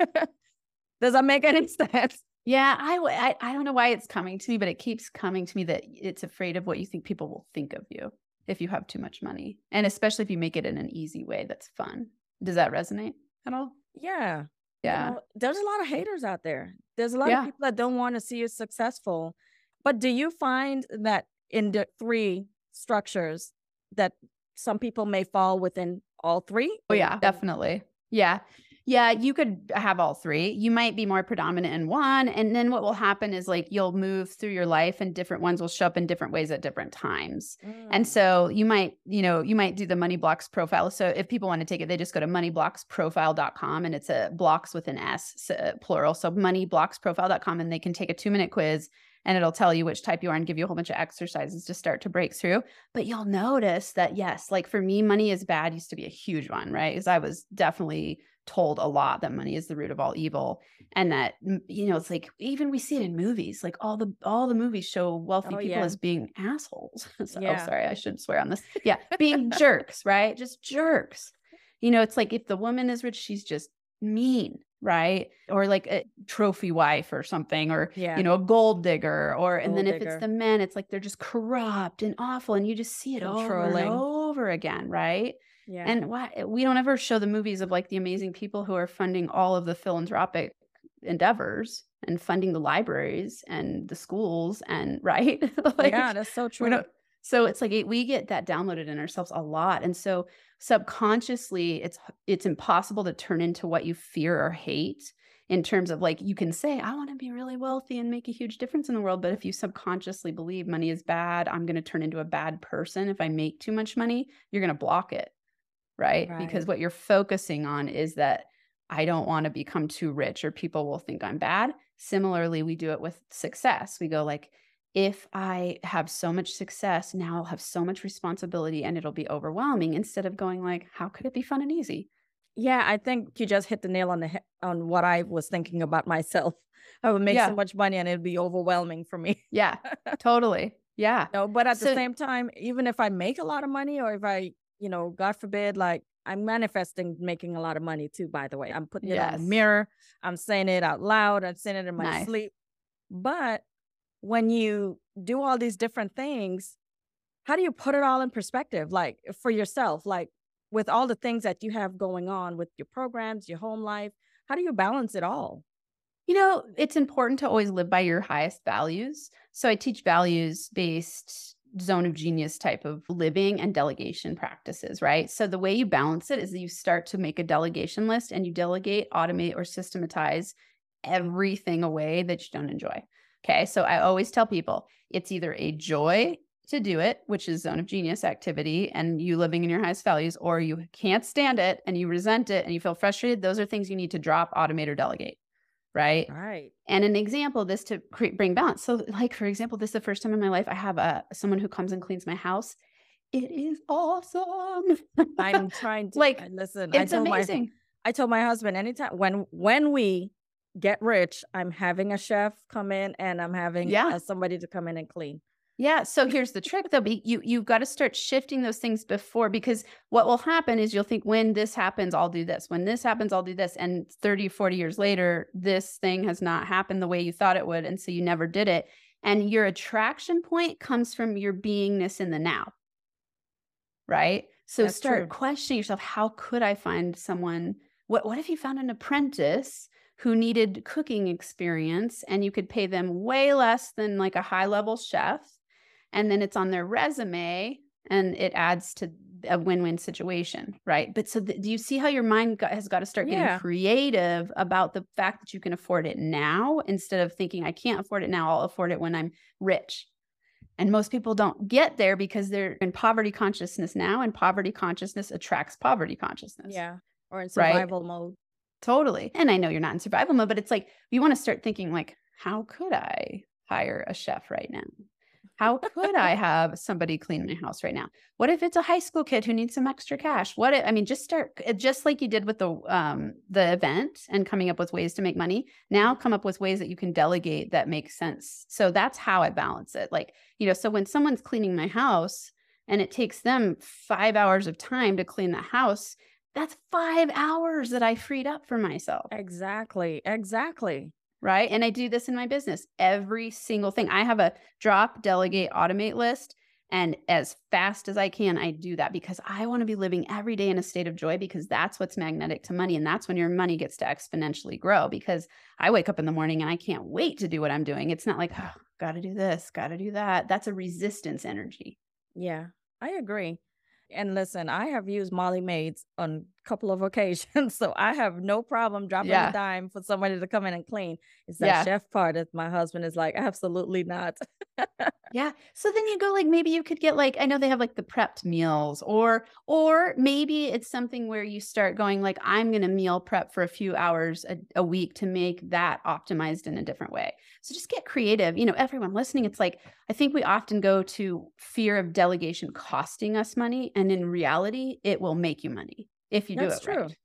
(laughs) Does that make any (laughs) sense? Yeah I, I i don't know why it's coming to me but it keeps coming to me that it's afraid of what you think people will think of you if you have too much money. And especially if you make it in an easy way that's fun. Does that resonate at all? Yeah. Yeah. You know, there's a lot of haters out there. There's a lot yeah. of people that don't want to see you successful. But do you find that in the three structures that some people may fall within all three? Oh yeah, definitely. Yeah. Yeah, you could have all three. You might be more predominant in one. And then what will happen is like you'll move through your life and different ones will show up in different ways at different times. Mm. And so you might, you know, you might do the money blocks profile. So if people want to take it, they just go to moneyblocksprofile.com and it's a blocks with an S so, plural. So moneyblocksprofile.com and they can take a two minute quiz and it'll tell you which type you are and give you a whole bunch of exercises to start to break through. But you'll notice that, yes, like for me, money is bad used to be a huge one, right? Because I was definitely told a lot that money is the root of all evil and that you know it's like even we see it in movies like all the all the movies show wealthy oh, people yeah. as being assholes (laughs) so, oh, yeah. oh sorry i shouldn't swear on this yeah being (laughs) jerks right just jerks you know it's like if the woman is rich she's just mean right or like a trophy wife or something or yeah. you know a gold digger or gold and then digger. if it's the men it's like they're just corrupt and awful and you just see it over and over again right yeah. And why eh, we don't ever show the movies of like the amazing people who are funding all of the philanthropic endeavors and funding the libraries and the schools and (laughs) right? (laughs) Like, yeah that's so true. so it's like we get that downloaded in ourselves a lot and so subconsciously it's it's impossible to turn into what you fear or hate in terms of like you can say i want to be really wealthy and make a huge difference in the world but if you subconsciously believe money is bad i'm going to turn into a bad person if i make too much money you're going to block it right? right because what you're focusing on is that i don't want to become too rich or people will think i'm bad similarly we do it with success we go like if I have so much success, now I'll have so much responsibility and it'll be overwhelming instead of going like, how could it be fun and easy? Yeah, I think you just hit the nail on the head on what I was thinking about myself. (laughs) I would make yeah. so much money and it'd be overwhelming for me. Yeah, (laughs) totally. Yeah. No, but at so, the same time, even if I make a lot of money or if I, you know, God forbid, like I'm manifesting making a lot of money too, by the way. I'm putting it yes. on the mirror. I'm saying it out loud. I'm saying it in my nice. sleep. But when you do all these different things, how do you put it all in perspective? Like for yourself, like with all the things that you have going on with your programs, your home life, how do you balance it all? You know, it's important to always live by your highest values. So I teach values based zone of genius type of living and delegation practices, right? So the way you balance it is that you start to make a delegation list and you delegate, automate, or systematize everything away that you don't enjoy. Okay. So I always tell people it's either a joy to do it, which is zone of genius activity, and you living in your highest values, or you can't stand it and you resent it and you feel frustrated. Those are things you need to drop, automate, or delegate. Right. Right. And an example, this to create, bring balance. So, like for example, this is the first time in my life I have a someone who comes and cleans my house. It is awesome. I'm (laughs) trying to like listen. It's I told amazing. My, I told my husband anytime when when we get rich, I'm having a chef come in and I'm having yeah. uh, somebody to come in and clean. Yeah. So here's the trick though. You you've got to start shifting those things before because what will happen is you'll think when this happens, I'll do this. When this happens, I'll do this. And 30, 40 years later, this thing has not happened the way you thought it would. And so you never did it. And your attraction point comes from your beingness in the now. Right. So That's start true. questioning yourself, how could I find someone? What what if you found an apprentice who needed cooking experience and you could pay them way less than like a high level chef and then it's on their resume and it adds to a win-win situation right but so th- do you see how your mind got, has got to start getting yeah. creative about the fact that you can afford it now instead of thinking i can't afford it now i'll afford it when i'm rich and most people don't get there because they're in poverty consciousness now and poverty consciousness attracts poverty consciousness yeah or in survival right? mode Totally. And I know you're not in survival mode, but it's like you want to start thinking like, how could I hire a chef right now? How could I have somebody clean my house right now? What if it's a high school kid who needs some extra cash? What if, I mean, just start uh, just like you did with the um the event and coming up with ways to make money. Now come up with ways that you can delegate that make sense. So that's how I balance it. Like, you know, so when someone's cleaning my house and it takes them 5 hours of time to clean the house, that's five hours that I freed up for myself. Exactly. Exactly. Right. And I do this in my business every single thing. I have a drop, delegate, automate list. And as fast as I can, I do that because I want to be living every day in a state of joy because that's what's magnetic to money. And that's when your money gets to exponentially grow. Because I wake up in the morning and I can't wait to do what I'm doing. It's not like, oh, got to do this, got to do that. That's a resistance energy. Yeah, I agree. And listen, I have used Molly Maids on couple of occasions, (laughs) so I have no problem dropping yeah. a dime for somebody to come in and clean. It's that yeah. chef part that my husband is like, absolutely not. (laughs) yeah. So then you go like maybe you could get like I know they have like the prepped meals or or maybe it's something where you start going like I'm going to meal prep for a few hours a, a week to make that optimized in a different way. So just get creative. You know, everyone listening, it's like I think we often go to fear of delegation costing us money and in reality it will make you money if you That's do it true. right.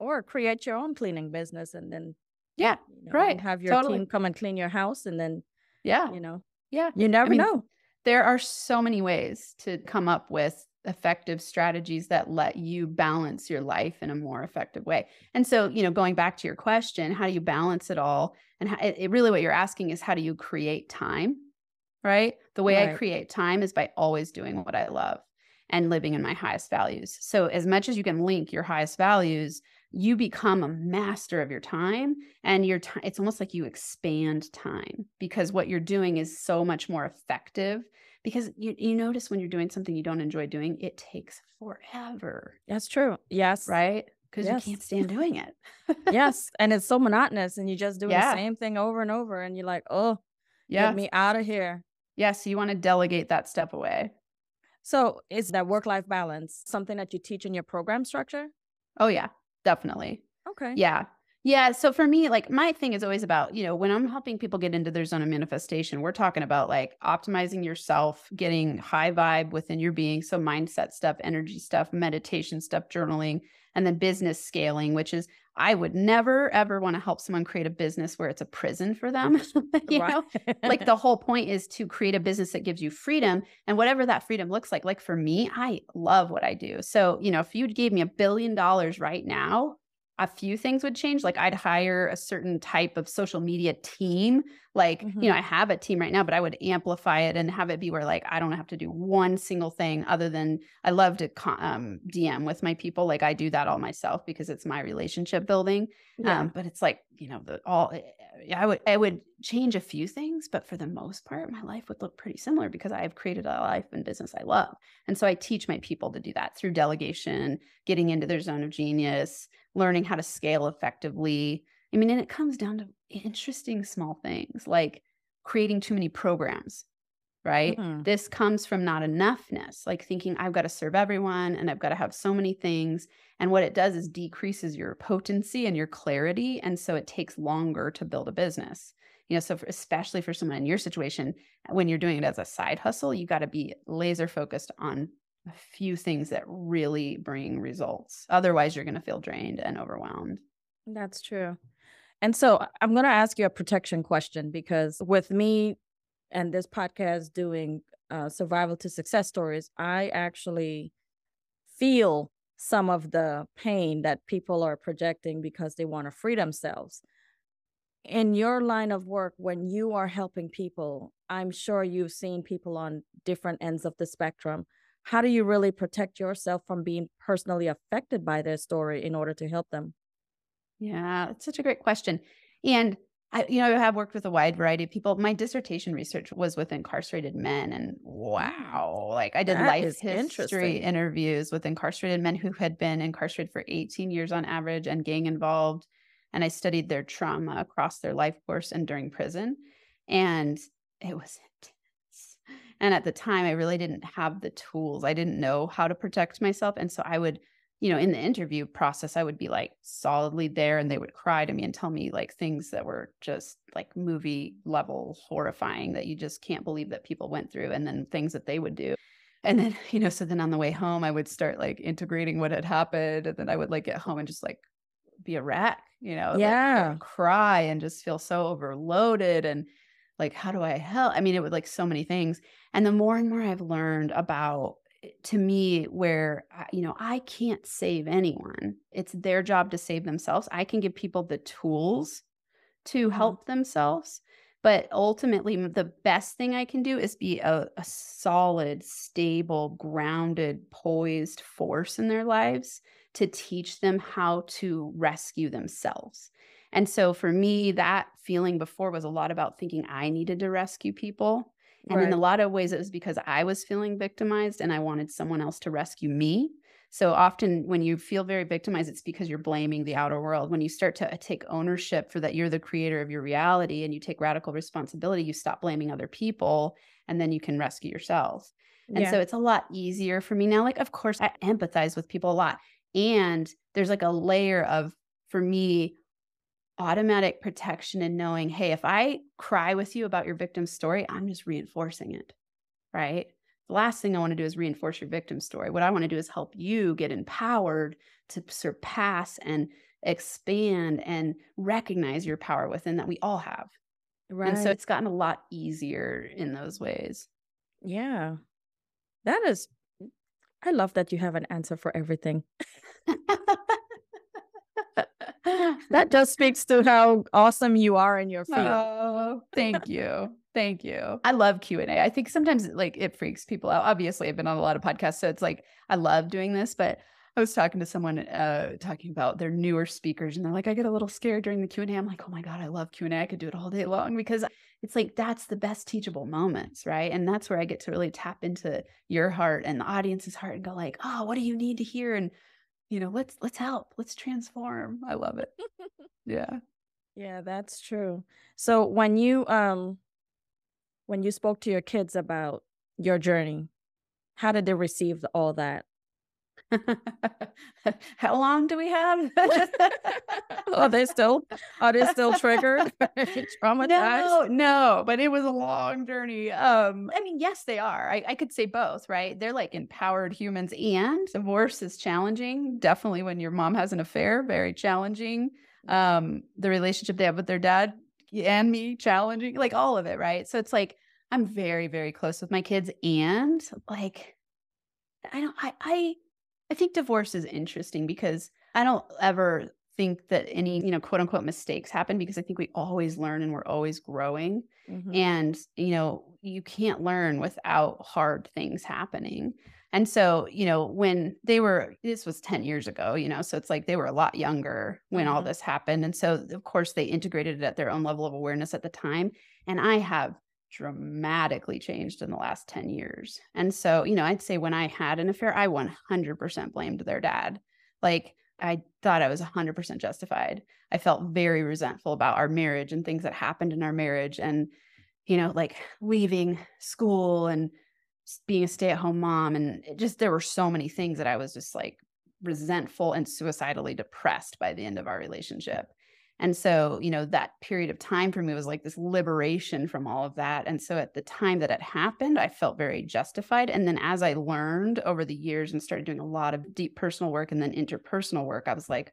Or create your own cleaning business and then yeah, you know, right. Have your totally. team come and clean your house and then yeah, you know, yeah, you never I mean, know. There are so many ways to come up with effective strategies that let you balance your life in a more effective way. And so, you know, going back to your question, how do you balance it all? And how, it, it really what you're asking is how do you create time? Right? The way right. I create time is by always doing what I love and living in my highest values. So, as much as you can link your highest values you become a master of your time and your time it's almost like you expand time because what you're doing is so much more effective because you, you notice when you're doing something you don't enjoy doing it takes forever That's true. Yes. right because Yes. you can't stand doing it yes. (laughs) And it's so monotonous and you just do Yeah. the same thing over and over and you're like, oh, yeah get me out of here. yes you want to delegate that step away So is that work life balance something that you teach in your program structure? oh yeah definitely Okay. Yeah. Yeah. So for me, like my thing is always about, you know, when I'm helping people get into their zone of manifestation, we're talking about like optimizing yourself, getting high vibe within your being. So mindset stuff, energy stuff, meditation stuff, journaling, and then business scaling, which is I would never ever want to help someone create a business where it's a prison for them. (laughs) you know, like the whole point is to create a business that gives you freedom and whatever that freedom looks like. Like for me, I love what I do. So, you know, if you gave me a billion dollars right now, a few things would change. Like I'd hire a certain type of social media team. Like, you know, I have a team right now, but I would amplify it and have it be where like I don't have to do one single thing other than I love to um, DM with my people. Like I do that all myself because it's my relationship building. Yeah. Um, but it's like, you know, the all eh, I would I would change a few things, but for the most part, my life would look pretty similar because I have created a life and business I love. And so I teach my people to do that through delegation, getting into their zone of genius, learning how to scale effectively. I mean, and it comes down to interesting small things like creating too many programs, right? Mhm. This comes from not enoughness, like thinking I've got to serve everyone and I've got to have so many things. And what it does is decreases your potency and your clarity. And so it takes longer to build a business. You know, so for, especially for someone in your situation, when you're doing it as a side hustle, you got to be laser focused on a few things that really bring results. Otherwise, you're going to feel drained and overwhelmed. That's true. And so I'm going to ask you a protection question because with me and this podcast doing uh, survival to success stories, I actually feel some of the pain that people are projecting because they want to free themselves. In your line of work, when you are helping people, I'm sure you've seen people on different ends of the spectrum. How do you really protect yourself from being personally affected by their story in order to help them? Yeah, it's such a great question. And I, you know, I have worked with a wide variety of people. My dissertation research was with incarcerated men, and wow, like I did That life history interviews with incarcerated men who had been incarcerated for 18 years on average and gang involved. And I studied their trauma across their life course and during prison. And it was intense. And at the time, I really didn't have the tools. I didn't know how to protect myself. And so I would you know, in the interview process, I would be like solidly there and they would cry to me and tell me like things that were just like movie level horrifying that you just can't believe that people went through and then things that they would do. And then, (laughs) you know, so then on the way home, I would start like integrating what had happened. And then I would like get home and just like be a wreck, you know, like, Yeah. cry and just feel so overloaded. And like, how do I help? I mean, it would like so many things. And the more and more I've learned about eh, to me where you know i can't save anyone it's their job to save themselves i can give people the tools to Mhm. help themselves but ultimately the best thing i can do is be a, a solid stable grounded poised force in their lives to teach them how to rescue themselves and so for me that feeling before was a lot about thinking i needed to rescue people and in a lot of ways, it was because I was feeling victimized and I wanted someone else to rescue me. So often, when you feel very victimized, it's because you're blaming the outer world. When you start to uh, take ownership for that you're the creator of your reality and you take radical responsibility, you stop blaming other people and then you can rescue yourself. And Yeah. so it's a lot easier for me now. Like, of course, I empathize with people a lot. And there's like a layer of, for me, automatic protection and knowing, hey, if I cry with you about your victim story, I'm just reinforcing it. Right. The last thing I want to do is reinforce your victim story. What I want to do is help you get empowered to surpass and expand and recognize your power within that we all have. right. And so it's gotten a lot easier in those ways. yeah. That is, I love that you have an answer for everything. (laughs) That just speaks to how awesome you are in your field. Oh, thank you. Thank you. I love Q&A. I think sometimes like it freaks people out. Obviously, I've been on a lot of podcasts, so it's like I love doing this, but I was talking to someone uh, talking about their newer speakers, and they're like, "I get a little scared during the Q and A." I'm like, "Oh my god, I love Q and A. I could do it all day long because it's like that's the best teachable moments, right? And that's where I get to really tap into your heart and the audience's heart and go like, "Oh, what do you need to hear?" And you know, let's let's help, let's transform. I love it. (laughs) yeah, yeah, that's true. So when you um when you spoke to your kids about your journey, how did they receive all that? (laughs) How long do we have? (laughs) are they still are they still triggered? (laughs) Traumatized? No, no, but it was a long journey. Um, I mean, yes, they are. I, I could say both, right? They're like empowered humans, and divorce is challenging. Definitely when your mom has an affair, very challenging. Um, the relationship they have with their dad and me, challenging, like all of it, right? So it's like I'm very, very close with my kids, and like I don't I I I think divorce is interesting because I don't ever think that any, you know, quote unquote mistakes happen because I think we always learn and we're always growing. Mm-hmm. And, you know, you can't learn without hard things happening. And so, you know, when they were, this was 10 years ago, you know, so it's like they were a lot younger when mm-hmm. all this happened. And so, of course, they integrated it at their own level of awareness at the time. And I have dramatically changed in the last 10 years. And so, you know, I'd say when I had an affair, I 100% blamed their dad. Like, I thought I was 100% justified. I felt very resentful about our marriage and things that happened in our marriage. And, you know, like leaving school and being a stay at home mom. And just, there were so many things that I was just like resentful and suicidally depressed by the end of our relationship. And so, you know, that period of time for me was like this liberation from all of that. And so at the time that it happened, I felt very justified. And then as I learned over the years and started doing a lot of deep personal work and then interpersonal work, I was like,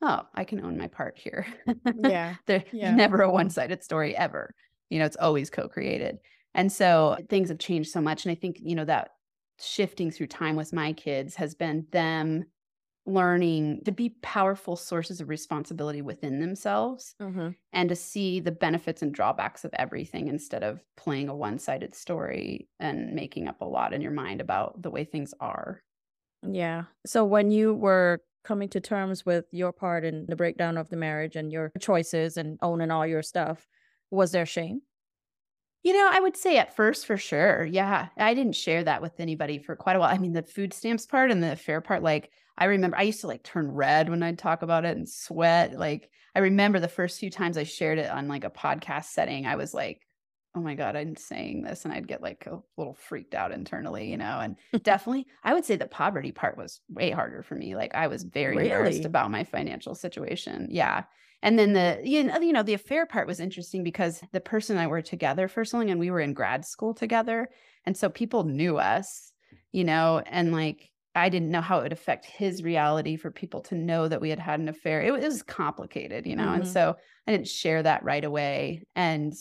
oh, I can own my part here. Yeah. (laughs) There's yeah. never a one sided story ever. You know, it's always co created. And so things have changed so much. And I think, you know, that shifting through time with my kids has been them learning to be powerful sources of responsibility within themselves mm-hmm. and to see the benefits and drawbacks of everything instead of playing a one-sided story and making up a lot in your mind about the way things are. Yeah. So when you were coming to terms with your part in the breakdown of the marriage and your choices and owning all your stuff, was there shame? You know, I would say at first for sure. Yeah. I didn't share that with anybody for quite a while. I mean, the food stamps part and the affair part, like I remember I used to like turn red when I'd talk about it and sweat. Like I remember the first few times I shared it on like a podcast setting, I was like, oh my God, I'm saying this. And I'd get like a little freaked out internally, you know. And (laughs) definitely I would say the poverty part was way harder for me. Like I was very really? embarrassed about my financial situation. Yeah. And then the you know, you know the affair part was interesting because the person and I were together for so long and we were in grad school together. And so people knew us, you know, and like I didn't know how it would affect his reality for people to know that we had had an affair. It, was complicated, you know, mm-hmm. and so I didn't share that right away. And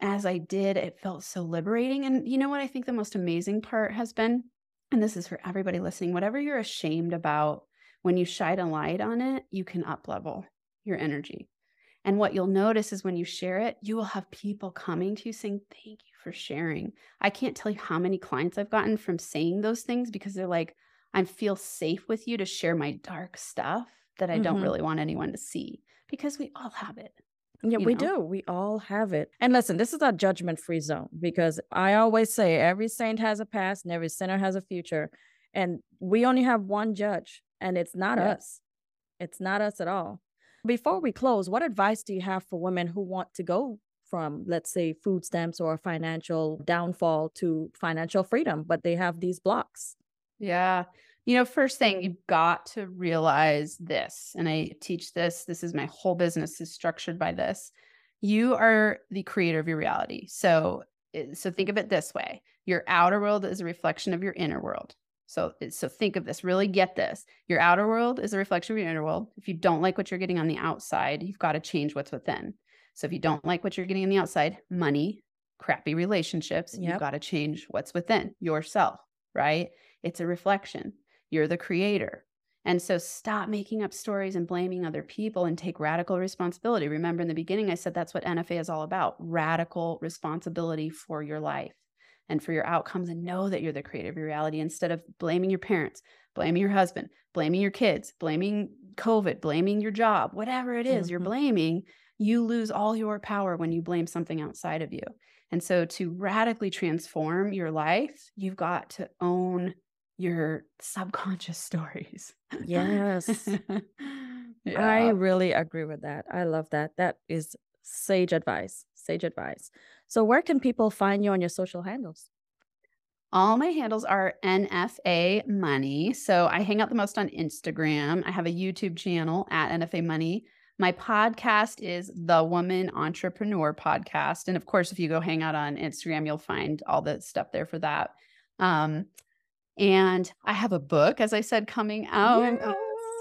as I did, it felt so liberating. And you know what I think the most amazing part has been? And this is for everybody listening whatever you're ashamed about, when you shine a light on it, you can up level your energy. And what you'll notice is when you share it, you will have people coming to you saying, Thank you for sharing. I can't tell you how many clients I've gotten from saying those things because they're like, I feel safe with you to share my dark stuff that I mm-hmm. don't really want anyone to see because we all have it. Yeah, we know? do. We all have it. And listen, this is a judgment free zone because I always say every saint has a past and every sinner has a future. And we only have one judge, and it's not yeah. us. It's not us at all. Before we close, what advice do you have for women who want to go from, let's say, food stamps or financial downfall to financial freedom, but they have these blocks? Yeah. You know, first thing you've got to realize this, and I teach this, this is my whole business is structured by this. You are the creator of your reality. So, eh, so think of it this way. Your outer world is a reflection of your inner world. So, eh, so think of this, really get this. Your outer world is a reflection of your inner world. If you don't like what you're getting on the outside, you've got to change what's within. So if you don't like what you're getting on the outside, money, crappy relationships, yep. you've got to change what's within yourself, right? It's a reflection. You're the creator. And so stop making up stories and blaming other people and take radical responsibility. Remember in the beginning, I said that's what NFA is all about radical responsibility for your life. And for your outcomes and know that you're the creator of your reality instead of blaming your parents, blaming your husband, blaming your kids, blaming COVID, blaming your job, whatever it is you're Mhm. blaming, you lose all your power when you blame something outside of you. And so to radically transform your life, you've got to own your subconscious (laughs) stories. Yes. (laughs) I really agree with that. I love that. That is sage advice. Sage advice. So, where can people find you on your social handles? All my handles are NFA Money. So I hang out the most on Instagram. I have a YouTube channel at NFA Money. My podcast is the Woman Entrepreneur Podcast. And of course, if you go hang out on Instagram, you'll find all the stuff there for that. Um, and I have a book, as I said, coming out. Yes.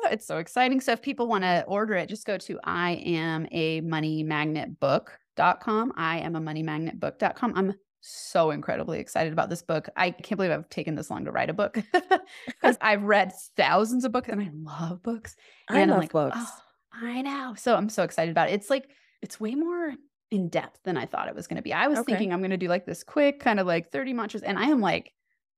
It's so exciting. So if people want to order it, just go to I am a money magnet book.com. I am a money magnet book.com. I'm so incredibly excited about this book. I can't believe I've taken this long to write a book (laughs) (laughs) because I've read thousands of books and I love books. I and love I'm like, books. "Oh, I know. So I'm so excited about it. It's like, it's way more in depth than I thought it was going to be. I was Okay. thinking I'm going to do like this quick kind of like 30 mantras. And I am like,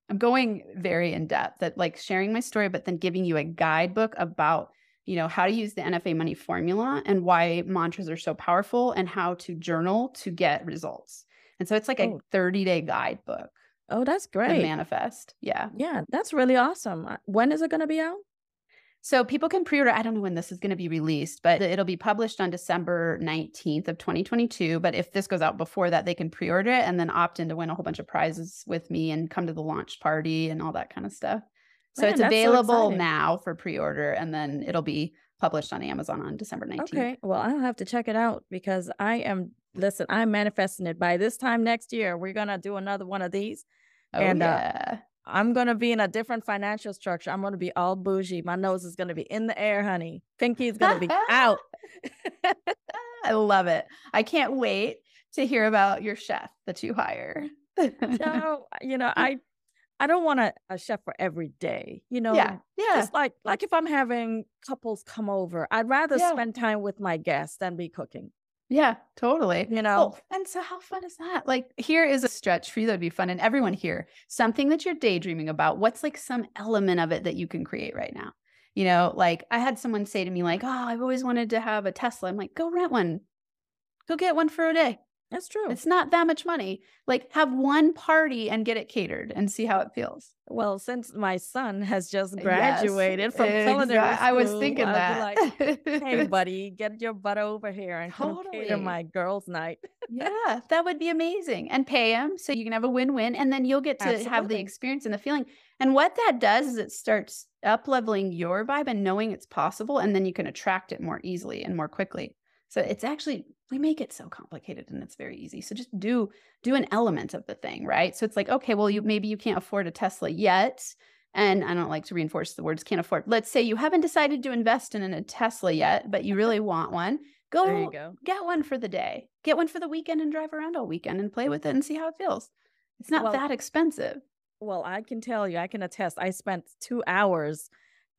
I'm going very in depth that like sharing my story, but then giving you a guidebook about, you know, how to use the NFA money formula and why mantras are so powerful and how to journal to get results. And so it's like Oh. a 30 day guidebook Oh, that's great. manifest. Yeah. Yeah, that's really awesome. Uh, When is it going to be out? So people can pre-order. I don't know when this is going to be released, but it'll be published on December 19th of 2022. But if this goes out before that, they can pre-order it and then opt in to win a whole bunch of prizes with me and come to the launch party and all that kind of stuff. So Man, it's that's so available now for pre-order and then it'll be published on Amazon on December 19th. Okay. Well, I'll have to check it out because I am, listen, I'm manifesting it. By this time next year, we're going to do another one of these. Oh And, uh, yeah. I'm going to be in a different financial structure. I'm going to be all bougie. My nose is going to be in the air, honey. Pinky is going to be out. (laughs) I love it. I can't wait to hear about your chef that you hire. (laughs) So, you know, I I don't want a, a chef for every day. You know, yeah. Yeah. just like like if I'm having couples come over, I'd rather Yeah. spend time with my guests than be cooking. Yeah, totally. You know, Oh, and so how fun is that? Like, here is a stretch for you that would be fun. And everyone here, something that you're daydreaming about. What's like some element of it that you can create right now? You know, like I had someone say to me, like, oh, I've always wanted to have a Tesla. I'm like, go rent one. Go get one for a day. That's true. It's not that much money. Like, have one party and get it catered and see how it feels. Well, since my son has just Yes, graduated from culinary exact- I was thinking I'd that. like, hey, (laughs) buddy, get your butt over here and come cater Totally. my girls' night. Yeah, (laughs) that would be amazing. And pay him so you can have a win-win and then you'll get to have the experience and the feeling. And what that does is it starts up leveling your vibe and knowing it's possible and then you can attract it more easily and more quickly. So it's actually we make it so complicated and it's very easy. So just do do an element of the thing, right? So it's like, okay, well you maybe you can't afford a Tesla yet. And I don't like to reinforce the words can't afford. Let's say you haven't decided to invest in a Tesla yet, but you really want one. Go go. get one for the day. Get one for the weekend and drive around all weekend and play with it and see how it feels. It's not Well- that expensive. Well, I can tell you, I can attest. I spent two hours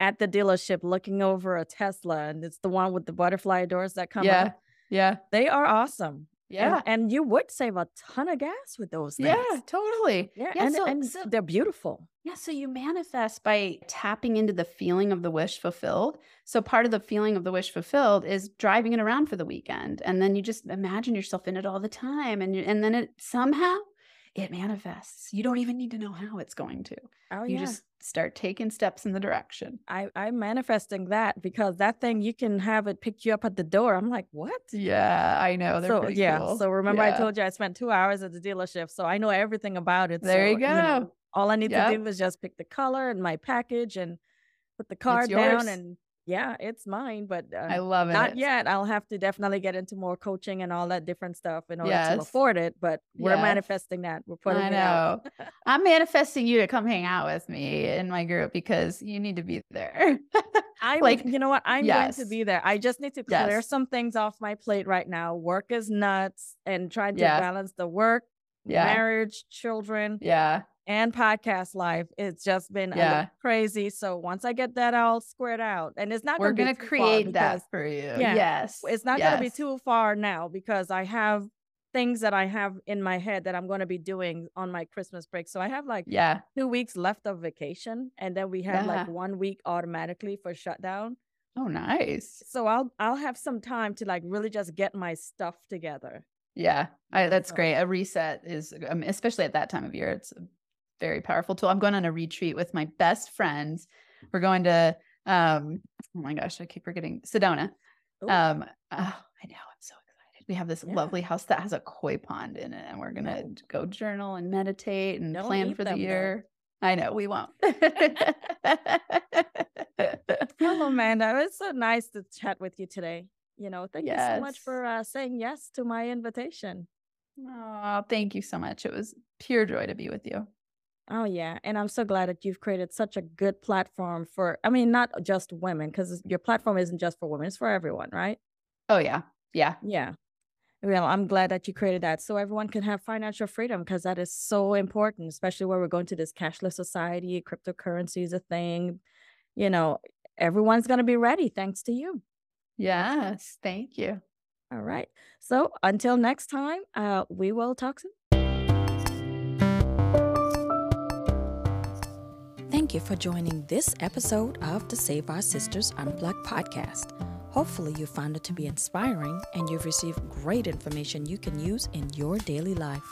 at the dealership looking over a Tesla, and it's the one with the butterfly doors that come yeah. up. Yeah. They are awesome. And- Yeah. And, you would save a ton of gas with those things. Yeah, totally. Yeah. Yeah, and so- and so- they're beautiful. Yeah, so you manifest by tapping into the feeling of the wish fulfilled. So part of the feeling of the wish fulfilled is driving it around for the weekend, and then you just imagine yourself in it all the time, and you, and then it somehow it manifests. You don't even need to know how it's going to. Oh, you yeah. just start taking steps in the direction. I, I'm manifesting that because that thing, you can have it pick you up at the door. I'm like, what? Yeah, I know. They're so pretty yeah. cool. So remember, I told you I spent two hours at the dealership, so I know everything about it. There you so, know, go. all I need Yep. to do is just pick the color and my package and put the card down, and yeah, it's mine. But uh, I love it. not yet. I'll have to definitely get into more coaching and all that different stuff in order to afford it. But we're Yes. manifesting that. We're putting I it out. know. I'm manifesting you to come hang out with me in my group because you need to be there. (laughs) I Like, you know what? I'm going to be there. I just need to clear Yes. some things off my plate right now. Work is nuts and trying to balance the work, Yeah. marriage, children, yeah. And podcast life. It's just been Yeah. crazy. So once I get that all squared out, and it's not We're going to create that for you. Yeah. Yes. It's not going to be too far now because I have things that I have in my head that I'm going to be doing on my Christmas break. So I have like Yeah. two weeks left of vacation, and then we have like one week automatically for shutdown. Oh, nice. So I'll I'll have some time to like really just get my stuff together. Yeah, I, that's great. A reset is, um, especially at that time of year, it's very powerful tool. I'm going on a retreat with my best friends. We're going to, um, oh my gosh, I keep forgetting Sedona. Ooh. Um, oh, I know, I'm so excited. We have this Yeah. lovely house that has a koi pond in it, and we're gonna Oh. go journal and meditate and Don't plan for the them, though. year. I know we won't. (laughs) (laughs) Hello, Amanda. It was so nice to chat with you today. You know, thank you so much for uh, saying yes to my invitation. Oh, thank you so much. It was pure joy to be with you. Oh, yeah. And I'm so glad that you've created such a good platform for, I mean, not just women, because your platform isn't just for women, it's for everyone, right? Oh yeah, yeah, Yeah. Well, I'm glad that you created that so everyone can have financial freedom because that is so important, especially where we're going to this cashless society. Cryptocurrency is a thing. You know, everyone's going to be ready thanks to you. yes. Thank you. All right. So until next time, uh, we will talk soon. You for joining this episode of the Save Our Sisters Unplugged podcast. Hopefully, you found it to be inspiring and you've received great information you can use in your daily life.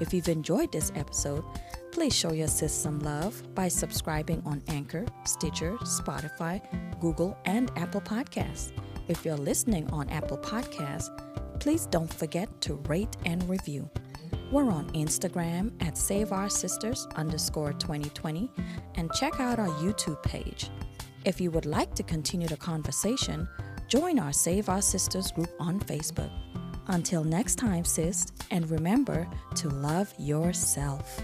If you've enjoyed this episode, please show your sis some love by subscribing on Anchor, Stitcher, Spotify, Google, and Apple Podcasts. If you're listening on Apple Podcasts, please don't forget to rate and review. We're on Instagram at Save Our Sisters underscore 2020 and check out our YouTube page. If you would like to continue the conversation, join our Save Our Sisters group on Facebook. Until next time, sis, and remember to love yourself.